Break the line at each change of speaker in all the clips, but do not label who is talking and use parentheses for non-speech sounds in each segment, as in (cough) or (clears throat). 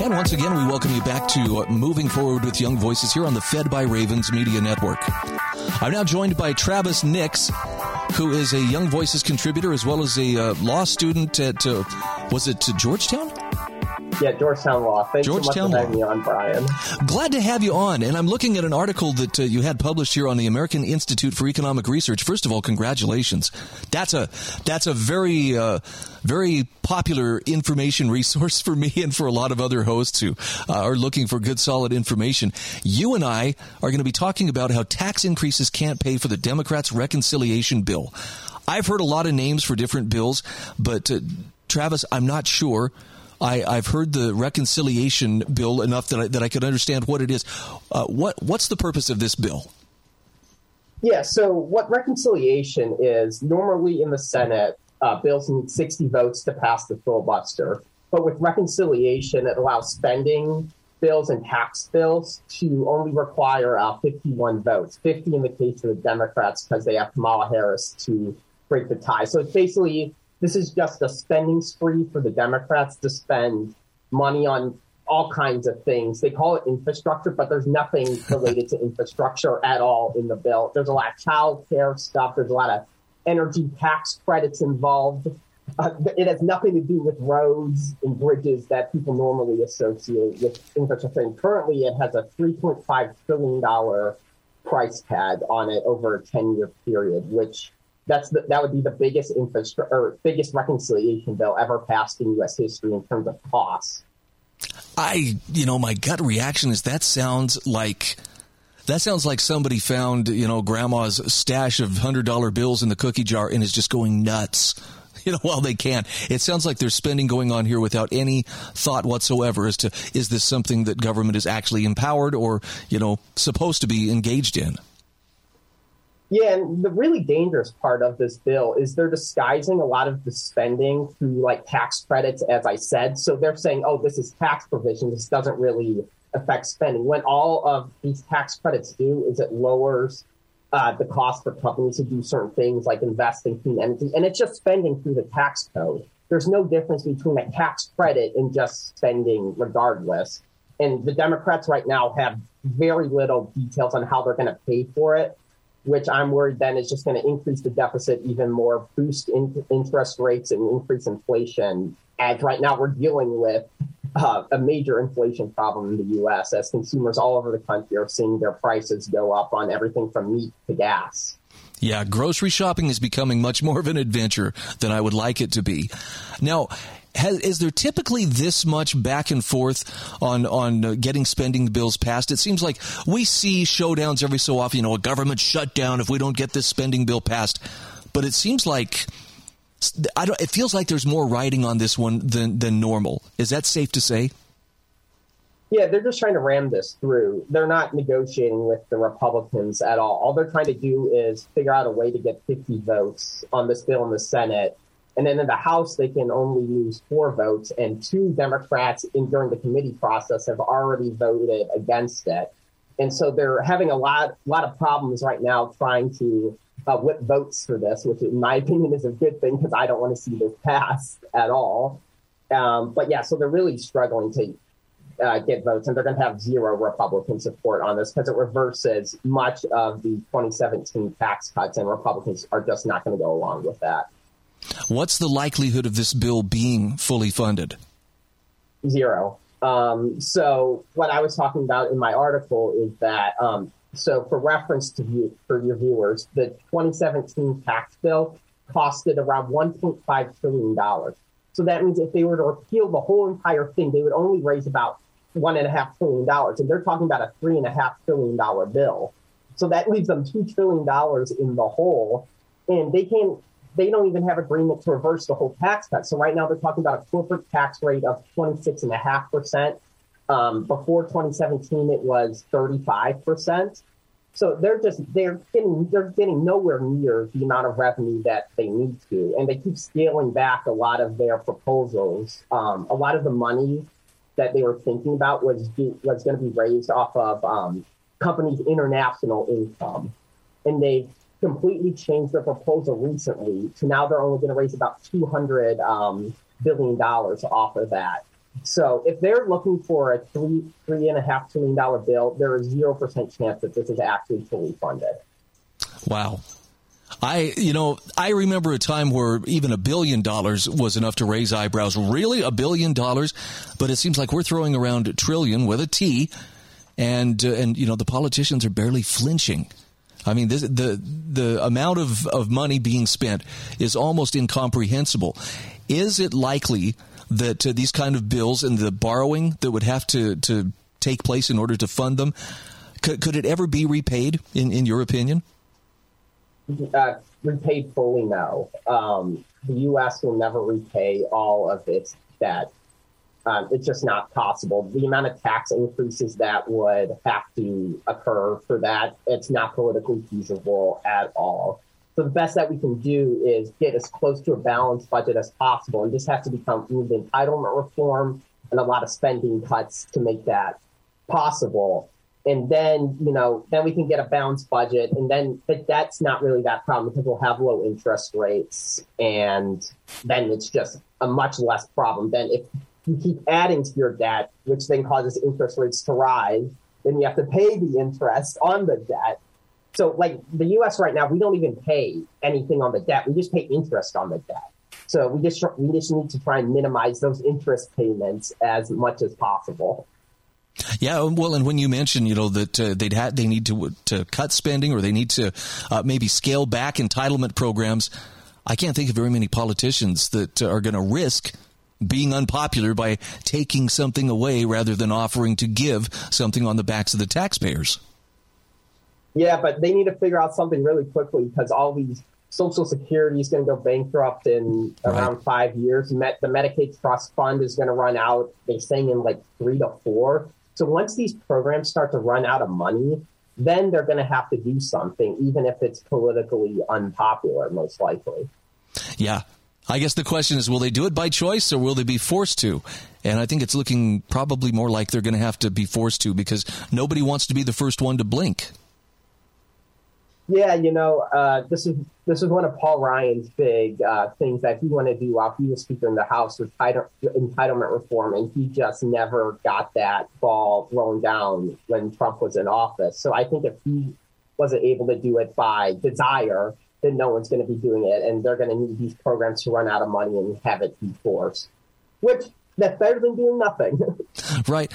And once again, we welcome you back to uh, Moving Forward with Young Voices here on the Fed by Ravens Media Network. I'm now joined by Travis Nix, who is a Young Voices contributor as well as a uh, law student at, uh, was it to Georgetown?
Yeah, Georgetown Law. Thanks
Georgetown
so much for having me on, Brian.
Glad to have you on. And I'm looking at an article that uh, you had published here on the American Institute for Economic Research. First of all, congratulations. That's a that's a very uh, very popular information resource (laughs) for me and for a lot of other hosts who uh, are looking for good, solid information. You and I are going to be talking about how tax increases can't pay for the Democrats' reconciliation bill. I've heard a lot of names for different bills, but uh, Travis, I'm not sure. I, I've heard the reconciliation bill enough that I, that I could understand what it is. Uh, what what's the purpose of this bill?
Yeah, so what reconciliation is normally in the Senate, uh, bills need 60 votes to pass the filibuster. But with reconciliation, it allows spending bills and tax bills to only require uh, 51 votes, 50 in the case of the Democrats because they have Kamala Harris to break the tie. So it's basically this is just a spending spree for the Democrats to spend money on all kinds of things. They call it infrastructure, but there's nothing (laughs) related to infrastructure at all in the bill. There's a lot of child care stuff. There's a lot of energy tax credits involved. Uh, it has nothing to do with roads and bridges that people normally associate with infrastructure. And currently, it has a $3.5 trillion price tag on it over a 10 year period, which that's the, that would be the biggest infrastructure or biggest reconciliation bill ever passed in U.S. history in terms of costs.
I, you know, my gut reaction is that sounds like that sounds like somebody found, you know, grandma's stash of hundred dollar bills in the cookie jar and is just going nuts. (laughs) You know, while they can. It sounds like there's spending going on here without any thought whatsoever as to is this something that government is actually empowered or, you know, supposed to be engaged in.
Yeah, and the really dangerous part of this bill is they're disguising a lot of the spending through like tax credits, as I said. So they're saying, oh, this is tax provision. This doesn't really affect spending. When all of these tax credits do is it lowers uh, the cost for companies to do certain things like invest in clean energy. And it's just spending through the tax code. There's no difference between a tax credit and just spending regardless. And the Democrats right now have very little details on how they're going to pay for it which I'm worried then is just going to increase the deficit even more, boost in- interest rates and increase inflation. As right now we're dealing with uh, a major inflation problem in the U.S. as consumers all over the country are seeing their prices go up on everything from meat to gas.
Yeah, grocery shopping is becoming much more of an adventure than I would like it to be. Now, has, is there typically this much back and forth on on uh, getting spending bills passed? It seems like we see showdowns every so often. You know, a government shutdown if we don't get this spending bill passed. But it seems like I don't. It feels like there's more writing on this one than than normal. Is that safe to say?
Yeah, they're just trying to ram this through. They're not negotiating with the Republicans at all. All they're trying to do is figure out a way to get 50 votes on this bill in the Senate and then in the House, they can only use four votes, and two Democrats in, during the committee process have already voted against it. And so they're having a lot, lot of problems right now trying to uh, whip votes for this, which in my (laughs) opinion is a good thing because I don't want to see this pass at all. Um, but yeah, so they're really struggling to uh, get votes, and they're going to have zero Republican support on this because it reverses much of the 2017 tax cuts, and Republicans are just not going to go along with that.
What's the likelihood of this bill being fully funded?
Zero. Um, so what I was talking about in my article is that, um, so for reference to you, for your viewers, the 2017 tax bill costed around 1.5 trillion dollars. So that means if they were to repeal the whole entire thing, they would only raise about one and a half trillion dollars, and they're talking about a three and a half trillion dollar bill. So that leaves them two trillion dollars in the hole, and they can't they don't even have agreement to reverse the whole tax cut. So right now they're talking about a corporate tax rate of 26.5%. Um, before 2017, it was 35%. So they're just they're getting they're getting nowhere near the amount of revenue that they need to, and they keep scaling back a lot of their proposals. Um, a lot of the money that they were thinking about was was going to be raised off of um, companies' international income, and they completely changed their proposal recently to now they're only going to raise about 200 um, billion dollars off of that. So if they're looking for a three three and a half trillion dollar bill, there is zero percent chance that this is actually fully funded.
Wow. I, you know, I remember a time where even a billion dollars was enough to raise eyebrows. Really, a billion dollars? But it seems like we're throwing around a trillion with a T, and uh, and you know the politicians are barely flinching. I mean, this, the the amount of, of money being spent is almost incomprehensible. Is it likely that uh, these kind of bills and the borrowing that would have to, to take place in order to fund them, could, could it ever be repaid, in, in your opinion?
Uh, repaid fully, no. Um, the U.S. will never repay all of its debt. Um, it's just not possible. The amount of tax increases that would have to occur for that, it's not politically feasible at all. So the best that we can do is get as close to a balanced budget as possible. And this has to become the entitlement reform and a lot of spending cuts to make that possible. And then, you know, then we can get a balanced budget. And then, but that's not really that problem because we'll have low interest rates. And then it's just a much less problem than if you keep adding to your debt, which then causes interest rates to rise. Then you have to pay the interest on the debt so, like the U.S. right now, we don't even pay anything on the debt. We just pay interest on the debt. So we just we just need to try and minimize those interest payments as much as possible.
Yeah, well, and when you mention, you know, that uh, they'd had they need to to cut spending or they need to uh, maybe scale back entitlement programs, I can't think of very many politicians that uh, are going to risk being unpopular by taking something away rather than offering to give something on the backs of the taxpayers.
Yeah, but they need to figure out something really quickly because all these Social Security is going to go bankrupt in around right. five years. Met, the Medicaid Trust Fund is going to run out. They're saying in like three to four. So once these programs start to run out of money, then they're going to have to do something, even if it's politically unpopular, most likely.
Yeah. I guess the question is, will they do it by choice or will they be forced to? And I think it's looking probably more like they're going to have to be forced to because nobody wants to be the first one to blink.
Yeah, you know, uh, this is this is one of Paul Ryan's big uh, things that he wanted to do while he was Speaker in the House was entitlement reform, and he just never got that ball thrown down when Trump was in office. So I think if he wasn't able to do it by desire, then no one's going to be doing it, and they're going to need these programs to run out of money and have it be forced, which that's better than doing nothing. (laughs)
right.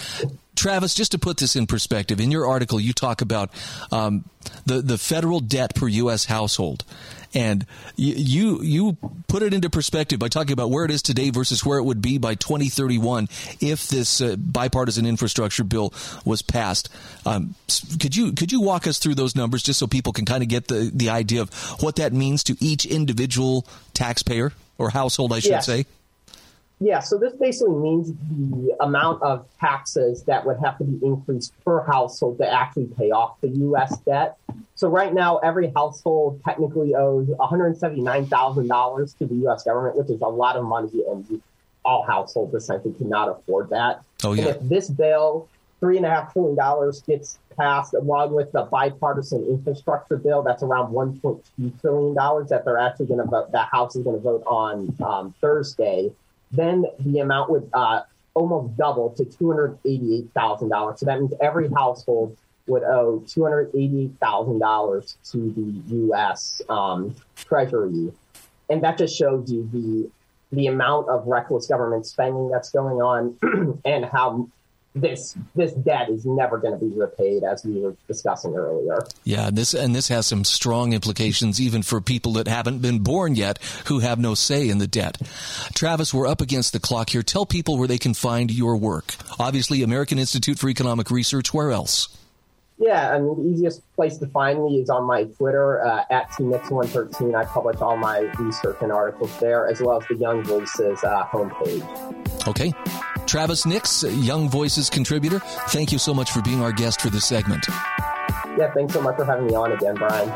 Travis, just to put this in perspective, in your article, you talk about um, the the federal debt per U.S. household, and you you put it into perspective by talking about where it is today versus where it would be by 2031 if this uh, bipartisan infrastructure bill was passed. Um, could you could you walk us through those numbers just so people can kind of get the the idea of what that means to each individual taxpayer or household, I should yes. say?
Yeah, so this basically means the amount of taxes that would have to be increased per household to actually pay off the U.S. debt. So right now, every household technically owes $179,000 to the U.S. government, which is a lot of money, and all households essentially cannot afford that.
Oh, yeah.
And if this bill, three and a half trillion dollars, gets passed along with the bipartisan infrastructure bill, that's around 1.2 trillion dollars that they're actually going to vote. The House is going to vote on um, Thursday then the amount would uh, almost double to $288,000. So that means every household would owe $288,000 to the U.S. Um, Treasury. And that just shows you the the amount of reckless government spending that's going on (clears throat) and how this this debt is never going to be repaid, as we were discussing earlier.
Yeah, this and this has some strong implications even for people that haven't been born yet, who have no say in the debt. Travis, we're up against the clock here. Tell people where they can find your work. Obviously, American Institute for Economic Research. Where else?
Yeah, I mean, the easiest place to find me is on my Twitter uh, at tnix113. I publish all my research and articles there, as well as the Young Voices uh, homepage.
Okay. Travis Nix, Young Voices contributor, thank you so much for being our guest for this segment.
Yeah, thanks so much for having me on again, Brian.